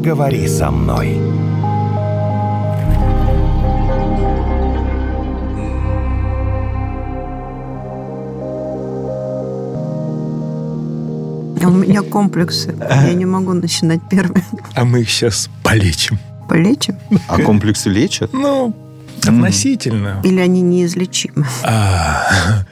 поговори со мной. А У меня комплексы. Я не могу начинать первым. А мы их сейчас полечим. Полечим? А комплексы лечат? Ну, относительно. Или они неизлечимы? А,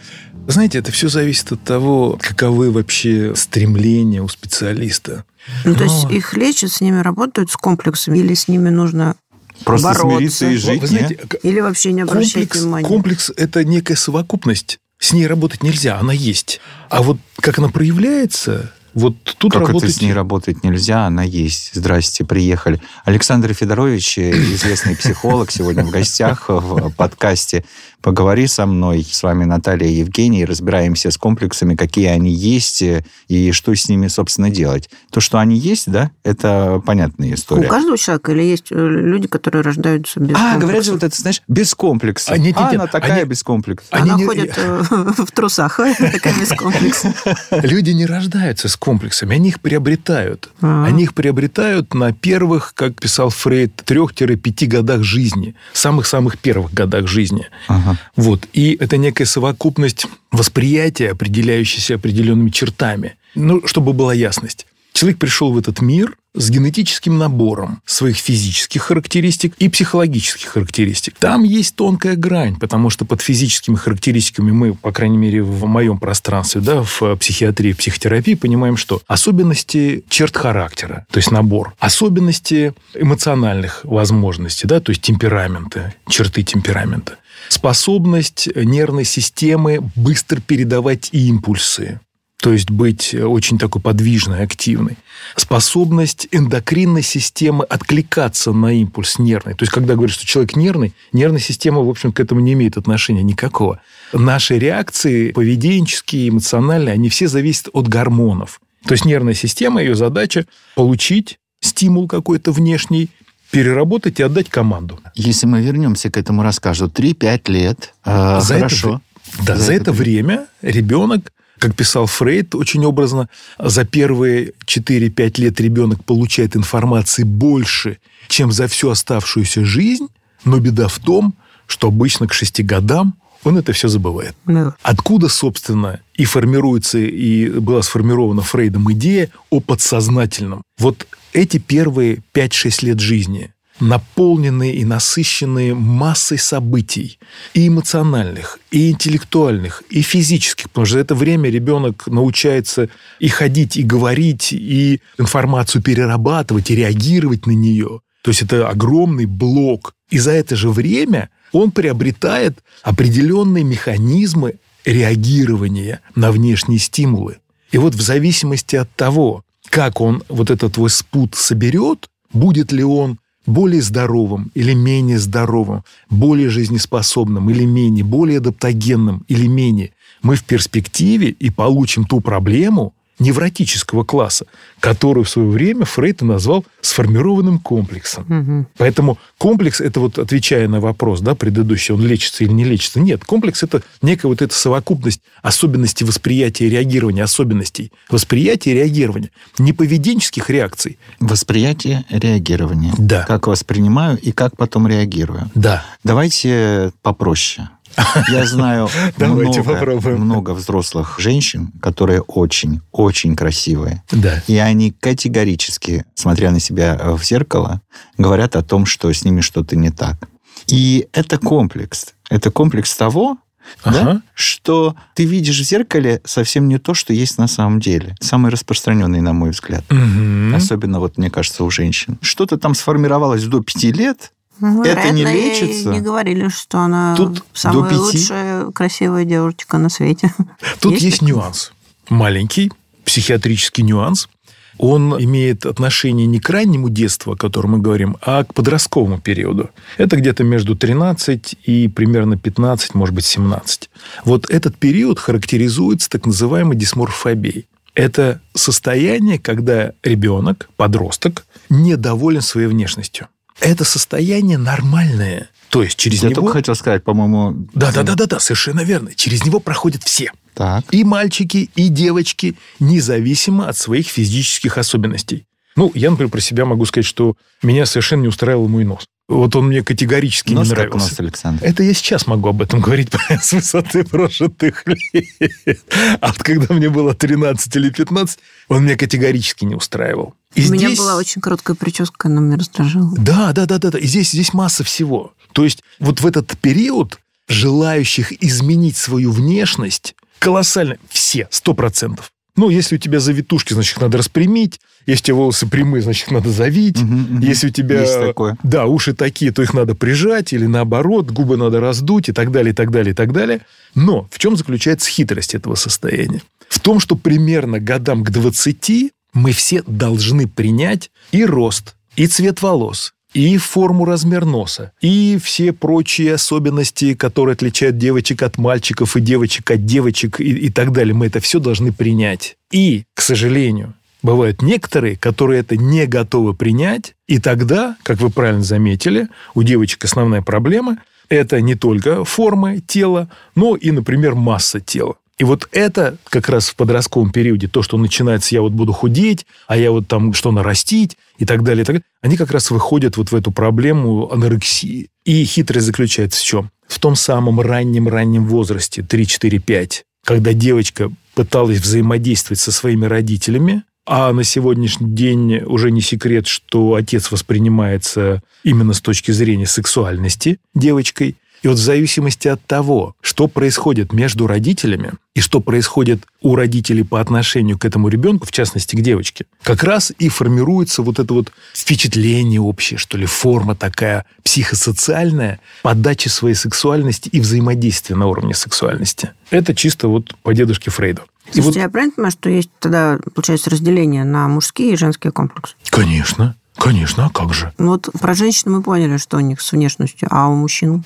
знаете, это все зависит от того, каковы вообще стремления у специалиста. Ну, то есть их лечат, с ними работают с комплексами, или с ними нужно Просто бороться? смириться и жить, Вы знаете, Или вообще не обращать комплекс, внимания? комплекс – это некая совокупность. С ней работать нельзя, она есть. А вот как она проявляется, вот тут Как работать... это с ней работать нельзя, она есть. Здрасте, приехали. Александр Федорович, э, известный психолог, сегодня в гостях в подкасте «Поговори со мной». С вами Наталья и Евгений. Разбираемся с комплексами, какие они есть э, и что с ними, собственно, делать. То, что они есть, да, это понятная У история. каждого человека или есть э, люди, которые рождаются без А, комплексов? говорят же, вот это, знаешь, без комплекса. А, нет, нет, А, нет, она такая они- без комплекса. они Она не- ходит э, в трусах, такая без комплекса. Люди не рождаются с комплексами, они их приобретают. А. Они их приобретают на первых, как писал Фрейд, 3-5 годах жизни. Самых-самых первых годах жизни. Ага. Вот. И это некая совокупность восприятия, определяющаяся определенными чертами. Ну, чтобы была ясность. Человек пришел в этот мир с генетическим набором своих физических характеристик и психологических характеристик. Там есть тонкая грань, потому что под физическими характеристиками мы, по крайней мере, в моем пространстве, да, в психиатрии, психотерапии, понимаем, что особенности черт характера, то есть набор, особенности эмоциональных возможностей, да, то есть темперамента, черты темперамента, способность нервной системы быстро передавать импульсы, то есть быть очень такой подвижной, активной. Способность эндокринной системы откликаться на импульс нервный. То есть, когда говорят, что человек нервный, нервная система, в общем, к этому не имеет отношения никакого. Наши реакции поведенческие, эмоциональные, они все зависят от гормонов. То есть, нервная система, ее задача получить стимул какой-то внешний, переработать и отдать команду. Если мы вернемся к этому рассказу, 3-5 лет, э, За это хорошо. вре- да, за, это время ребенок, как писал Фрейд очень образно, за первые 4-5 лет ребенок получает информации больше, чем за всю оставшуюся жизнь, но беда в том, что обычно к 6 годам он это все забывает. Да. Откуда, собственно, и формируется, и была сформирована Фрейдом идея о подсознательном. Вот эти первые 5-6 лет жизни, наполненные и насыщенные массой событий, и эмоциональных, и интеллектуальных, и физических, потому что за это время ребенок научается и ходить, и говорить, и информацию перерабатывать, и реагировать на нее. То есть это огромный блок. И за это же время он приобретает определенные механизмы реагирования на внешние стимулы. И вот в зависимости от того, как он вот этот твой спут соберет, будет ли он более здоровым или менее здоровым, более жизнеспособным или менее, более адаптогенным или менее, мы в перспективе и получим ту проблему невротического класса, которую в свое время Фрейд назвал сформированным комплексом. Мгм. Поэтому комплекс, это вот отвечая на вопрос, да, предыдущий, он лечится или не лечится. Нет, комплекс – это некая вот эта совокупность особенностей восприятия и реагирования, особенностей восприятия и реагирования, не поведенческих реакций. Восприятие, реагирование. Да. Как воспринимаю и как потом реагирую. Да. Давайте попроще. Я знаю Давайте много, попробуем. много взрослых женщин, которые очень-очень красивые. Да. И они категорически, смотря на себя в зеркало, говорят о том, что с ними что-то не так. И это комплекс. Это комплекс того, да, Ага. что ты видишь в зеркале совсем не то, что есть на самом деле. Самый распространенный, на мой взгляд. Мгм. Особенно, вот, мне кажется, у женщин. Что-то там сформировалось до пяти лет, Ну, Это не лечится? не говорили, что она Тут самая лучшая красивая девушка на свете. Тут Есть есть, нюанс. Маленький психиатрический нюанс. Он имеет отношение не к раннему детству, о котором мы говорим, а к подростковому периоду. Это где-то между 13 и примерно 15, может быть, 17. Вот этот период характеризуется так называемой дисморфобией. Это состояние, когда ребенок, подросток, недоволен своей внешностью. Это состояние нормальное. То есть через Я него... только хотел сказать, по-моему... Да, да, да, да, да, совершенно верно. Через него проходят все. Так. И мальчики, и девочки, независимо от своих физических особенностей. Ну, я, например, про себя могу сказать, что меня совершенно не устраивал мой нос. Вот он мне категорически Нос не как нравился. нос, Александр. Это я сейчас могу об этом говорить с высоты прожитых лет. А вот когда мне было 13 или 15, он меня категорически не устраивал. И У меня здесь- была очень короткая прическа, она меня раздражала. Да, да, да, да, да. И здесь, здесь масса всего. То есть вот в этот период желающих изменить свою внешность колоссально. Все, сто процентов. Ну, если у тебя завитушки, значит, их надо распрямить. Если у тебя волосы прямые, значит, их надо завить. Мгм, мгм. Если у тебя... Есть такое. Да, уши такие, то их надо прижать или наоборот, губы надо раздуть и так далее, и так далее, и так далее. Но в чем заключается хитрость этого состояния? В том, что примерно годам к 20 мы все должны принять и рост, и цвет волос, и форму, размер носа, и все прочие особенности, которые отличают девочек от мальчиков и девочек от девочек и, и так далее. Мы это все должны принять. И, к сожалению, Бывают некоторые, которые это не готовы принять, и тогда, как вы правильно заметили, у девочек основная проблема – это не только форма тела, но и, например, масса тела. И вот это как раз в подростковом периоде, то, что начинается, я вот буду худеть, а я вот там что нарастить и так далее, и так далее, они как раз выходят вот в эту проблему анорексии. И хитрость заключается в чем? В том самом раннем-раннем возрасте, 3-4-5, когда девочка пыталась взаимодействовать со своими родителями, а на сегодняшний день уже не секрет, что отец воспринимается именно с точки зрения сексуальности девочкой. И вот в зависимости от того, что происходит между родителями и что происходит у родителей по отношению к этому ребенку, в частности к девочке, как раз и формируется вот это вот впечатление общее, что ли, форма такая психосоциальная подачи своей сексуальности и взаимодействия на уровне сексуальности. Это чисто вот по дедушке Фрейду. И Слушайте, вот, я правильно понимаю, что есть тогда, получается, разделение на мужские и женские комплексы? конечно, конечно, а как же? Ну Вот про женщин мы поняли, что у них с внешностью, а у мужчин?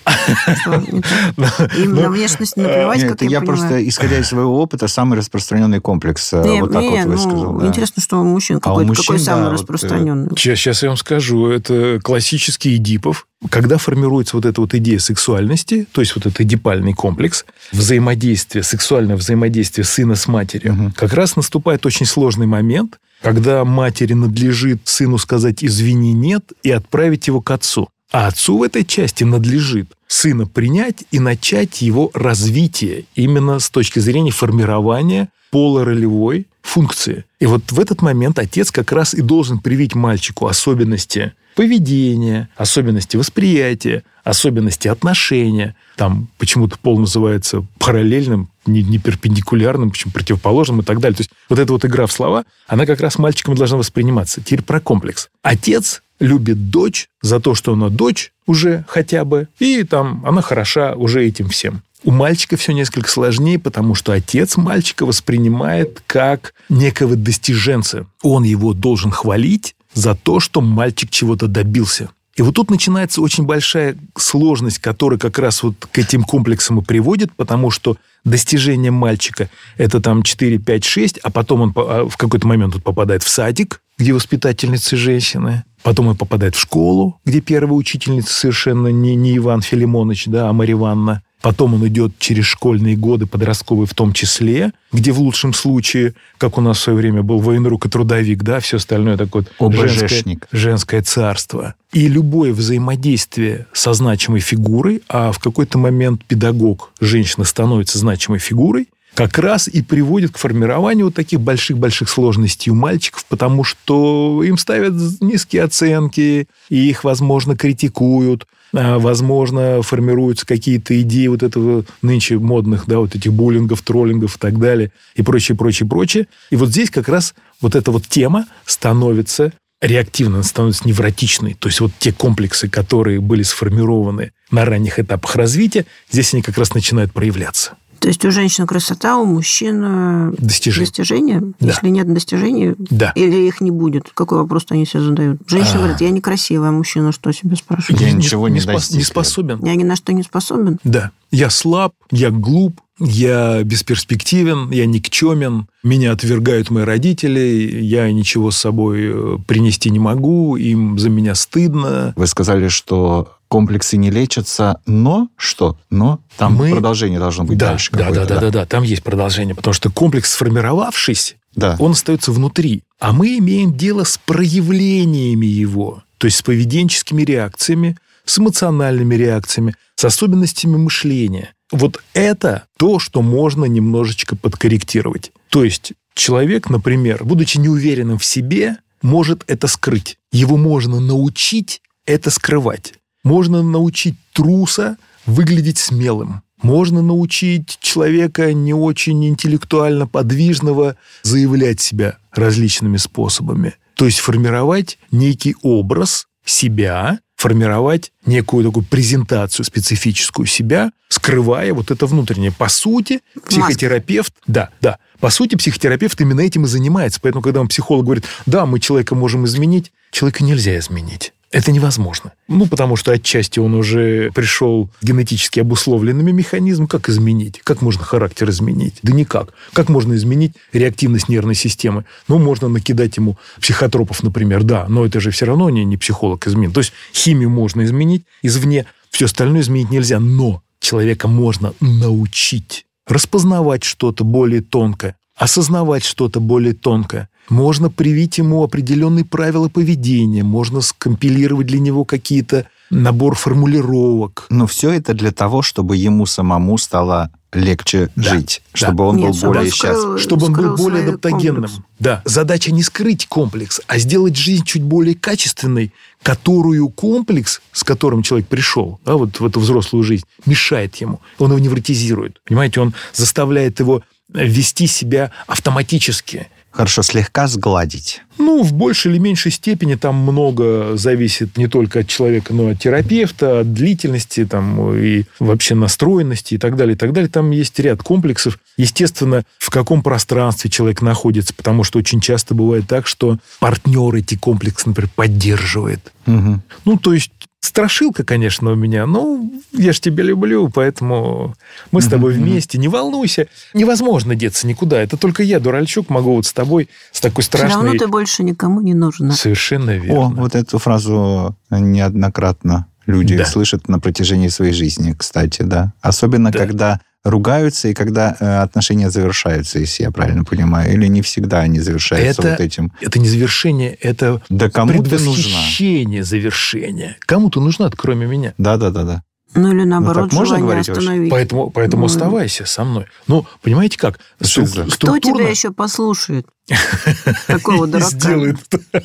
Им на внешность наплевать, как я я просто, исходя из своего опыта, самый распространенный комплекс. э, Не, вот так вот ну, высказал. Интересно, что у мужчин А у какой, мужчин, какой самый э, распространенный. Сейчас, сейчас я вам скажу, это классический Эдипов. Когда формируется вот эта вот идея сексуальности, то есть вот этот эдипальный комплекс, взаимодействие, сексуальное взаимодействие сына с матерью, как раз наступает очень сложный момент, когда матери надлежит сыну сказать «извини, нет» и отправить его к отцу. А отцу в этой части надлежит сына принять и начать его развитие именно с точки зрения формирования полуролевой функции. И вот в этот момент отец как раз и должен привить мальчику особенности поведения, особенности восприятия, особенности отношения. Там почему-то пол называется параллельным, не, не перпендикулярным, почему противоположным и так далее. То есть вот эта вот игра в слова, она как раз мальчиком должна восприниматься. Теперь про комплекс. Отец любит дочь за то, что она дочь уже хотя бы, и там она хороша уже этим всем. У мальчика все несколько сложнее, потому что отец мальчика воспринимает как некого достиженца. Он его должен хвалить за то, что мальчик чего-то добился. И вот тут начинается очень большая сложность, которая как раз вот к этим комплексам и приводит, потому что достижение мальчика – это там 4, 5, 6, а потом он а в какой-то момент он попадает в садик, где воспитательницы женщины, потом он попадает в школу, где первая учительница совершенно не, не Иван Филимонович, да, а Марья Ивановна. Потом он идет через школьные годы, подростковые в том числе, где в лучшем случае, как у нас в свое время был военрук и трудовик, да, все остальное такое вот женское, женское царство. И любое взаимодействие со значимой фигурой, а в какой-то момент педагог, женщина становится значимой фигурой, как раз и приводит к формированию вот таких больших-больших сложностей у мальчиков, потому что им ставят низкие оценки, и их, возможно, критикуют, возможно, формируются какие-то идеи вот этого нынче модных, да, вот этих буллингов, троллингов и так далее, и прочее, прочее, прочее. И вот здесь как раз вот эта вот тема становится реактивной, она становится невротичной. То есть вот те комплексы, которые были сформированы на ранних этапах развития, здесь они как раз начинают проявляться. То есть у женщин красота, у мужчин э, Достижение. достижения. Да. Если нет достижений, Да. или их не будет, какой вопрос они себе задают? Женщина А. говорит, я некрасивая, а мужчина что себе спрашивает? Я ничего не спос- достиг. не способен. Я ни на что не способен. Да. Я слаб, я глуп, я бесперспективен, я никчемен, меня отвергают мои родители, я ничего с собой э, принести не могу, им за меня стыдно. Вы сказали, что комплексы не лечатся, но что? Но там Мы- продолжение должно быть Да, дальше. да, да, да, да, да, там есть продолжение, потому что комплекс, сформировавшись, Да. он остается внутри. а мы имеем дело с проявлениями его, то есть с поведенческими реакциями, с эмоциональными реакциями, с особенностями мышления. Вот это то, что можно немножечко подкорректировать. То есть человек, например, будучи неуверенным в себе, может это скрыть. Его можно научить это скрывать. Можно научить труса выглядеть смелым. Можно научить человека не очень интеллектуально подвижного заявлять себя различными способами. То есть формировать некий образ себя, формировать некую такую презентацию специфическую себя, скрывая вот это внутреннее. По сути, психотерапевт, да, да, по сути, психотерапевт именно этим и занимается. Поэтому, когда он психолог говорит, да, мы человека можем изменить, человека нельзя изменить. Это невозможно. Ну, потому что отчасти он уже пришел генетически обусловленными механизмом. Как изменить? Как можно характер изменить? Да никак. Как можно изменить реактивность нервной системы? Ну, можно накидать ему психотропов, например, да, но это же все равно не, не психолог изменит. То есть химию можно изменить извне, все остальное изменить нельзя. Но человека можно научить распознавать что-то более тонкое, осознавать что-то более тонкое. Можно привить ему определенные правила поведения, можно скомпилировать для него какие-то набор формулировок. Но все это для того, чтобы ему самому стало легче да, жить, да. чтобы он Нет, был более счастлив. Чтобы он был более адаптогенным. Комплекс. Да, задача не скрыть комплекс, а сделать жизнь чуть более качественной, которую комплекс, с которым человек пришел, да, вот в эту взрослую жизнь, мешает ему. Он его невротизирует. Понимаете, он заставляет его вести себя автоматически. Хорошо, слегка сгладить. Ну, в большей или меньшей степени там много зависит не только от человека, но и от терапевта, от длительности там, и вообще настроенности и так далее, и так далее. Там есть ряд комплексов. Естественно, в каком пространстве человек находится, потому что очень часто бывает так, что партнер эти комплексы, например, поддерживает. Угу. Ну, то есть Страшилка, конечно, у меня, но я же тебя люблю, поэтому мы с тобой вместе. Не волнуйся. Невозможно деться никуда. Это только я, дуральчук, могу вот с тобой с такой страшной... Все равно ты больше никому не нужен. Совершенно верно. О, вот эту фразу неоднократно люди да. слышат на протяжении своей жизни, кстати, да. Особенно, да. когда ругаются и когда э, отношения завершаются, если я правильно понимаю, или не всегда они завершаются это, вот этим. Это не завершение, это да кому предвосхищение завершения. Кому-то нужна, кроме меня. Да, да, да, да. Ну или наоборот, ну, можно говорить остановить. Поэтому, поэтому ну, оставайся со мной. Ну, понимаете как? Стру- структурно... Кто тебя еще послушает? Такого дурака. Сделает.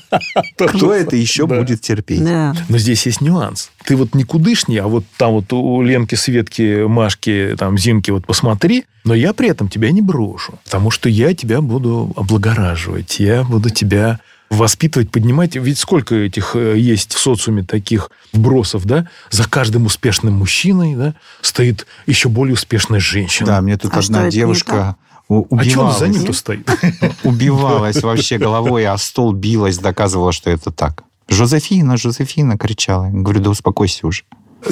Кто это еще будет терпеть? Но здесь есть нюанс. Ты вот не кудышний, а вот там вот у Ленки, Светки, Машки, там, Зинки вот посмотри, но я при этом тебя не брошу. Потому что я тебя буду облагораживать. Я буду тебя воспитывать, поднимать. Ведь сколько этих э, есть в социуме таких бросов, да? За каждым успешным мужчиной, да, стоит еще более успешная женщина. Да, мне тут а одна девушка убивалась. А что он за ним-то стоит? Убивалась вообще головой, а стол билась, доказывала, что это так. Жозефина, Жозефина кричала. Говорю, да успокойся уже.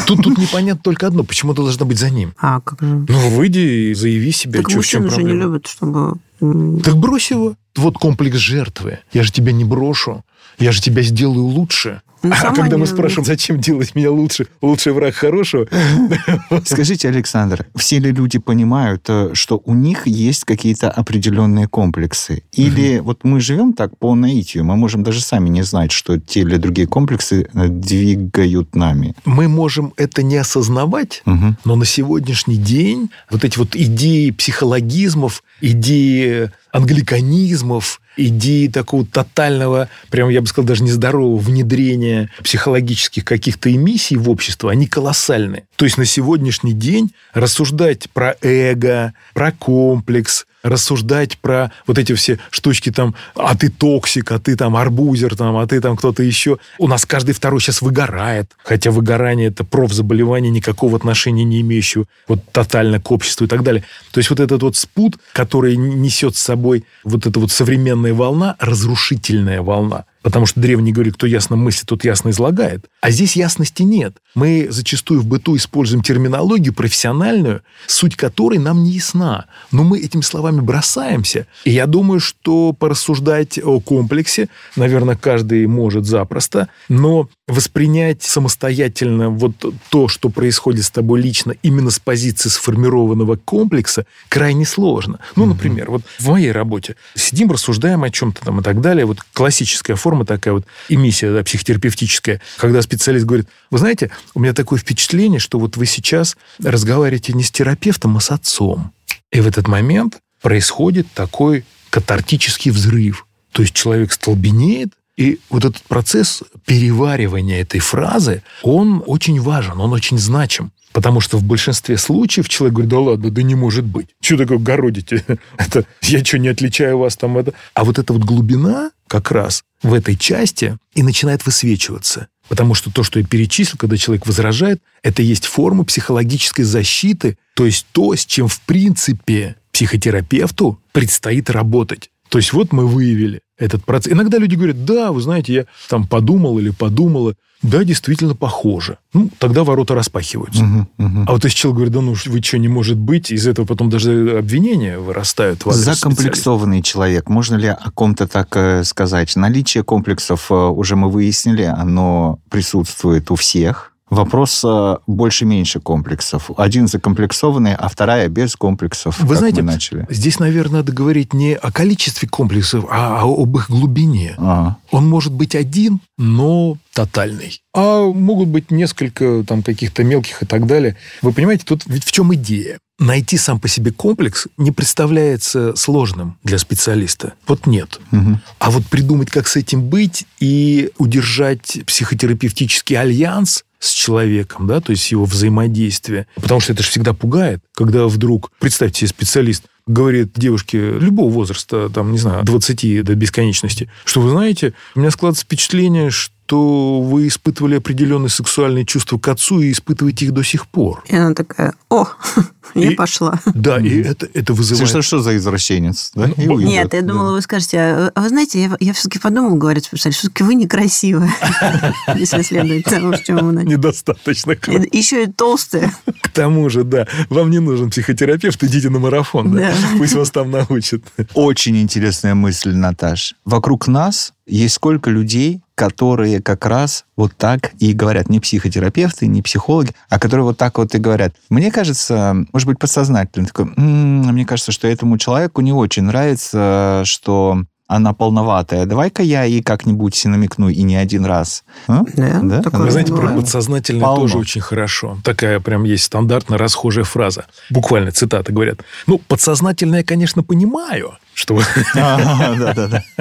Тут, тут непонятно только одно, почему ты должна быть за ним. А, как же? Ну, выйди и заяви себя. Так мужчины же не любят, чтобы... Так брось его. Вот комплекс жертвы. Я же тебя не брошу. Я же тебя сделаю лучше. Ну, а когда мы спрашиваем, зачем делать меня лучше, лучший враг хорошего. Скажите, Александр, все ли люди понимают, э, что у них есть какие-то определенные комплексы? Или вот мы живем так по наитию, мы можем даже сами не знать, что те или другие комплексы э, двигают нами? Мы можем это не осознавать, но на сегодняшний день вот эти вот идеи психологизмов, идеи англицизмов, идеи такого тотального, прям я бы сказал, даже нездорового внедрения психологических каких-то эмиссий в общество, они колоссальны. То есть на сегодняшний день рассуждать про эго, про комплекс, рассуждать про вот эти все штучки там, а ты toxic, а ты там абьюзер, там, а ты там кто-то еще. У нас каждый второй сейчас выгорает, хотя выгорание это профзаболевание, никакого отношения не имеющего вот тотально к обществу и так далее. То есть вот этот вот спут, который несет с собой вот эта вот современная волна, разрушительная волна, Потому что древние говорили, кто ясно мыслит, тот ясно излагает. А здесь ясности нет. Мы зачастую в быту используем терминологию профессиональную, суть которой нам не ясна. Но мы этими словами бросаемся. И я думаю, что порассуждать о комплексе, наверное, каждый может запросто, но воспринять самостоятельно вот то, что происходит с тобой лично именно с позиции сформированного комплекса, крайне сложно. Ну, например, вот в моей работе сидим, рассуждаем о чем-то там и так далее. Вот классическая форма такая вот эмиссия да, психотерапевтическая, когда специалист говорит, вы знаете, у меня такое впечатление, что вот вы сейчас разговариваете не с терапевтом, а с отцом. И в этот момент происходит такой катартический взрыв. То есть человек столбенеет, и вот этот процесс переваривания этой фразы, он очень важен, он очень значим. Потому что в большинстве случаев человек говорит, да ладно, да не может быть. Что такое городите? Это, я что, не отличаю вас там это? А вот эта вот глубина как раз в этой части и начинает высвечиваться. Потому что то, что я перечислил, когда человек возражает, это есть форма психологической защиты, то есть то, с чем в принципе психотерапевту предстоит работать. То есть вот мы выявили этот процесс. Иногда люди говорят, да, вы знаете, я там подумал или подумала. Да, действительно похоже. Ну, тогда ворота распахиваются. Угу, угу. А вот если человек говорит, да ну вы что, не может быть, из этого потом даже обвинения вырастают. В Закомплексованный человек, можно ли о ком-то так э, сказать? Наличие комплексов, э, уже мы выяснили, оно присутствует у всех Вопрос э, больше-меньше комплексов. Один закомплексованный, а вторая без комплексов. Вы знаете, мы начали. здесь, наверное, надо говорить не о количестве комплексов, а об их глубине. Ага. Он может быть один, но тотальный. А могут быть несколько там каких-то мелких и так далее. Вы понимаете, тут ведь в чем идея? найти сам по себе комплекс не представляется сложным для специалиста. Вот нет. Угу. А вот придумать, как с этим быть и удержать психотерапевтический альянс с человеком, да, то есть его взаимодействие. Потому что это же всегда пугает, когда вдруг, представьте себе, специалист говорит девушке любого возраста, там, не знаю, 20 до бесконечности, что вы знаете, у меня складывается впечатление, что то вы испытывали определенные сексуальные чувства к отцу и испытываете их до сих пор. И она такая, о, я и, пошла. Да, и это, это вызывает... Что, что за извращенец? Да? Ну, Нет, я думала, да. вы скажете, а, а вы знаете, я, я все-таки подумала, говорит все-таки вы некрасивая, если следует тому, что мы Недостаточно. Еще и толстая. К тому же, да, вам не нужен психотерапевт, идите на марафон, да? Пусть вас там научат. Очень интересная мысль, Наташ. Вокруг нас есть сколько людей, которые как раз вот так и говорят. Не психотерапевты, не психологи, а которые вот так вот и говорят. Мне кажется, может быть, подсознательно, такой, м-м, мне кажется, что этому человеку не очень нравится, что она полноватая. Давай-ка я ей как-нибудь намекну, и не один раз. А? Да, да? Вы знаете, про подсознательное Полно. тоже очень хорошо. Такая прям есть стандартная расхожая фраза. Буквально цитата говорят. Ну, подсознательное, конечно, понимаю, что... Да-да-да.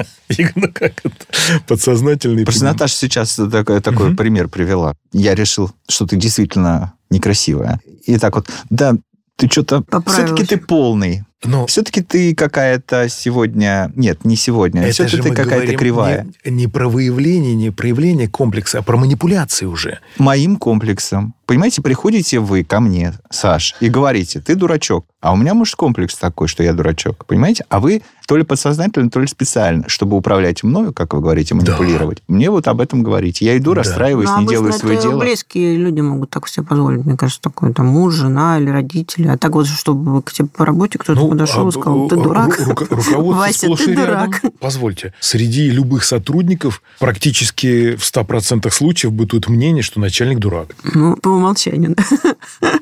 Ну, как это? Подсознательный... Просто Наташа сейчас такой, такой пример привела. Я решил, что ты действительно некрасивая. И так вот, да, ты что-то... Все-таки ты полный. Но все-таки ты какая-то сегодня... Нет, не сегодня. Это все-таки ты какая-то кривая. Не, не про выявление, не проявление комплекса, а про манипуляции уже. Моим комплексом. Понимаете, приходите вы ко мне, Саш, и говорите, ты дурачок. А у меня, может, комплекс такой, что я дурачок. Понимаете? А вы то ли подсознательно, то ли специально, чтобы управлять мною, как вы говорите, манипулировать. Да. Мне вот об этом говорите. Я иду, да. расстраиваюсь, ну, не делаю свое дело. близкие люди могут так себе позволить. Мне кажется, такое там муж, жена или родители. А так вот, чтобы к тебе по работе кто-то ну, подошел и сказал, ты дурак. Вася, ты дурак. Позвольте, среди любых сотрудников практически в 100% случаев бытует мнение, что начальник дурак. Ну, по умолчанию.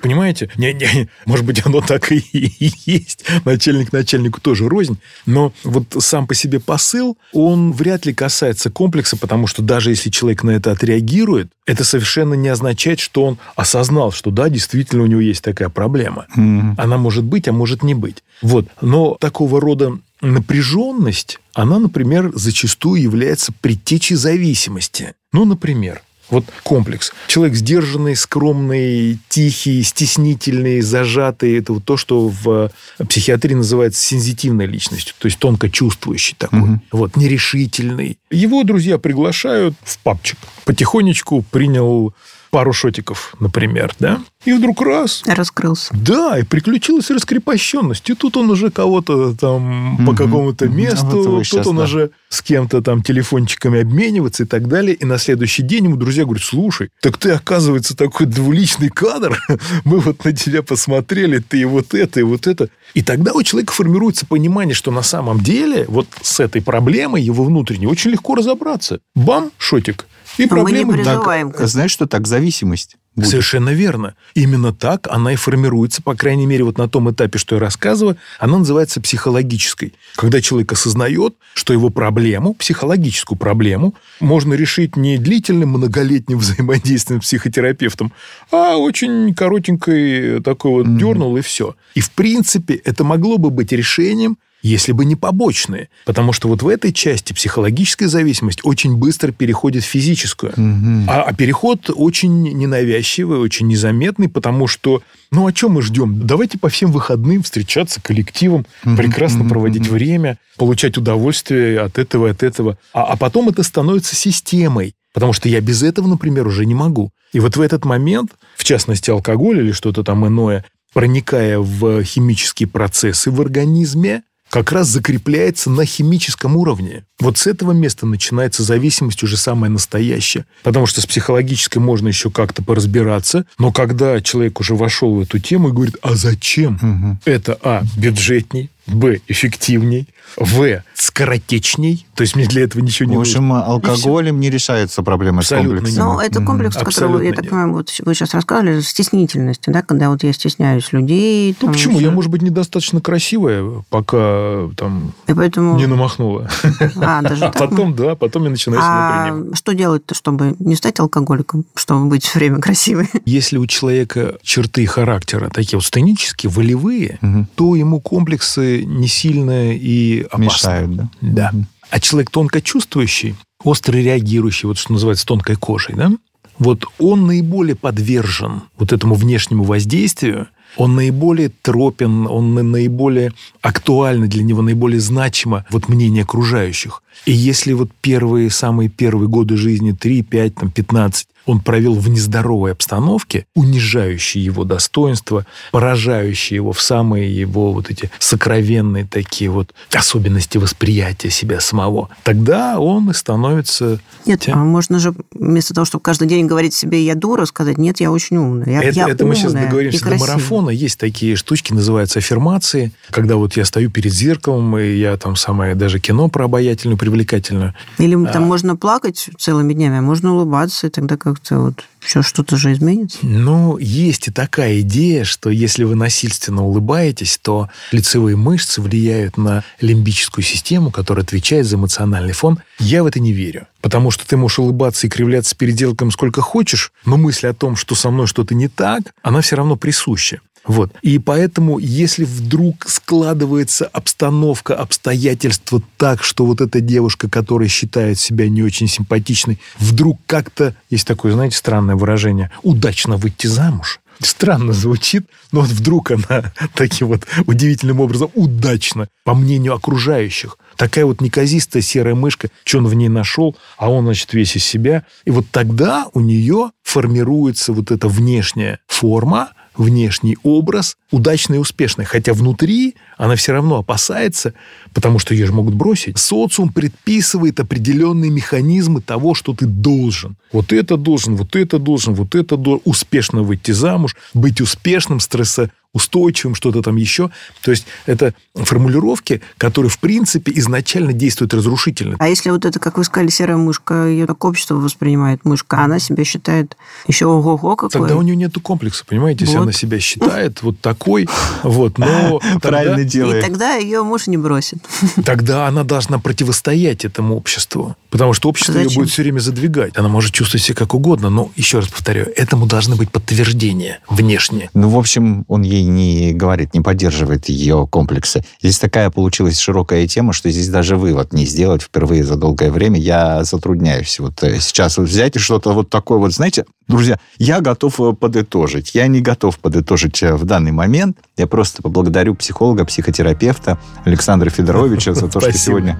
Понимаете? Не, не, может быть, оно так и есть. Начальник начальнику тоже рознь. Но вот сам по себе посыл, он вряд ли касается комплекса, потому что даже если человек на это отреагирует, это совершенно не означает, что он осознал, что да, действительно у него есть такая проблема. Mm. Она может быть, а может не быть. Вот. Но такого рода напряженность, она, например, зачастую является предтечей зависимости. Ну, например, вот комплекс. Человек сдержанный, скромный, тихий, стеснительный, зажатый. Это вот то, что в психиатрии называется сензитивной личностью, то есть тонко чувствующий такой. Угу. Вот, нерешительный. Его друзья приглашают в папчик. Потихонечку принял пару шотиков, например, да, и вдруг раз... Раскрылся. Да, и приключилась раскрепощенность. И тут он уже кого-то там угу. по какому-то месту, вот тут он да. уже с кем-то там телефончиками обмениваться и так далее. И на следующий день ему друзья говорят, слушай, так ты, оказывается, такой двуличный кадр. Мы вот на тебя посмотрели, ты и вот это, и вот это. И тогда у человека формируется понимание, что на самом деле вот с этой проблемой его внутренней очень легко разобраться. Бам, шотик. И проблемы... Мы не переживаем. Так, знаешь, что так? Зависимость. Будет. Совершенно верно. Именно так она и формируется, по крайней мере, вот на том этапе, что я рассказываю, она называется психологической. Когда человек осознает, что его проблему, психологическую проблему, можно решить не длительным многолетним взаимодействием с психотерапевтом, а очень коротенькой такой вот mm-hmm. дернул и все. И в принципе это могло бы быть решением если бы не побочные. Потому что вот в этой части психологическая зависимость очень быстро переходит в физическую. Угу. А, а переход очень ненавязчивый, очень незаметный, потому что, ну, о чем мы ждем? Давайте по всем выходным встречаться коллективом, угу. прекрасно угу. проводить угу. время, получать удовольствие от этого, от этого. А, а потом это становится системой. Потому что я без этого, например, уже не могу. И вот в этот момент, в частности, алкоголь или что-то там иное, проникая в химические процессы в организме, как раз закрепляется на химическом уровне. Вот с этого места начинается зависимость уже самая настоящая. Потому что с психологической можно еще как-то поразбираться, но когда человек уже вошел в эту тему и говорит, а зачем? Угу. Это, а, бюджетней, б, эффективней, в, скоротечней. То есть мне для этого ничего не нужно. В общем, нужно. алкоголем не решается проблема Абсолютно с комплексом. Ну, это комплекс, mm-hmm. который, я так понимаю, вот вы сейчас рассказывали, стеснительности, да, когда вот я стесняюсь людей. Ну, почему? Еще... Я, может быть, недостаточно красивая, пока там и поэтому... не намахнула. А, даже а потом, да, потом я начинаю а себя что делать-то, чтобы не стать алкоголиком, чтобы быть все время красивой? Если у человека черты характера такие вот сценические, волевые, угу. то ему комплексы не сильно и опасны. Мешают, да? Да. Угу. А человек тонко чувствующий, остро реагирующий, вот что называется тонкой кожей, да, вот он наиболее подвержен вот этому внешнему воздействию, он наиболее тропен, он наиболее актуально для него, наиболее значимо вот мнение окружающих. И если вот первые, самые первые годы жизни, 3, 5, там, 15, он провел в нездоровой обстановке, унижающей его достоинство, поражающей его в самые его вот эти сокровенные такие вот особенности восприятия себя самого, тогда он и становится... Нет, тем... а можно же вместо того, чтобы каждый день говорить себе «я дура», сказать «нет, я очень умная». Я, это я это умная мы сейчас договоримся до марафона. Есть такие штучки, называются аффирмации, когда вот я стою перед зеркалом, и я там самое даже кино про обаятельную, привлекательную. Или там а... можно плакать целыми днями, а можно улыбаться, и тогда как как-то вот все что-то же изменится? Ну, есть и такая идея, что если вы насильственно улыбаетесь, то лицевые мышцы влияют на лимбическую систему, которая отвечает за эмоциональный фон. Я в это не верю. Потому что ты можешь улыбаться и кривляться перед зеркалом сколько хочешь, но мысль о том, что со мной что-то не так, она все равно присуща. Вот. И поэтому, если вдруг складывается обстановка, обстоятельства так, что вот эта девушка, которая считает себя не очень симпатичной, вдруг как-то, есть такое, знаете, странное выражение, удачно выйти замуж, странно звучит, но вот вдруг она таким вот удивительным образом удачно, по мнению окружающих, такая вот неказистая серая мышка, что он в ней нашел, а он, значит, весь из себя. И вот тогда у нее формируется вот эта внешняя форма, внешний образ удачный и успешный, хотя внутри она все равно опасается, потому что ее же могут бросить. Социум предписывает определенные механизмы того, что ты должен. Вот это должен, вот это должен, вот это должен. Успешно выйти замуж, быть успешным, стресса устойчивым, что-то там еще. То есть это формулировки, которые, в принципе, изначально действуют разрушительно. А если вот это, как вы сказали, серая мышка, ее так общество воспринимает мышка, а она себя считает еще ого-го какой? Тогда у нее нет комплекса, понимаете? Если вот. она себя считает вот такой, вот, но... Правильно делает. И тогда ее муж не бросит. Тогда она должна противостоять этому обществу. Потому что общество ее будет все время задвигать. Она может чувствовать себя как угодно, но, еще раз повторяю, этому должны быть подтверждения внешние. Ну, в общем, он ей не говорит, не поддерживает ее комплексы. Здесь такая получилась широкая тема, что здесь даже вывод не сделать впервые за долгое время. Я затрудняюсь вот э, сейчас вот взять и что-то вот такое вот, знаете, друзья, я готов э, подытожить. Я не готов подытожить э, в данный момент. Я просто поблагодарю психолога, психотерапевта Александра Федоровича за то, что сегодня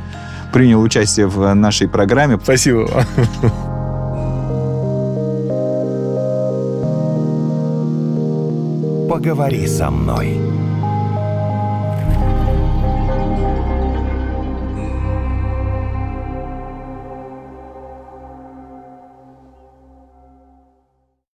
принял участие в нашей программе. Спасибо. Поговори со мной.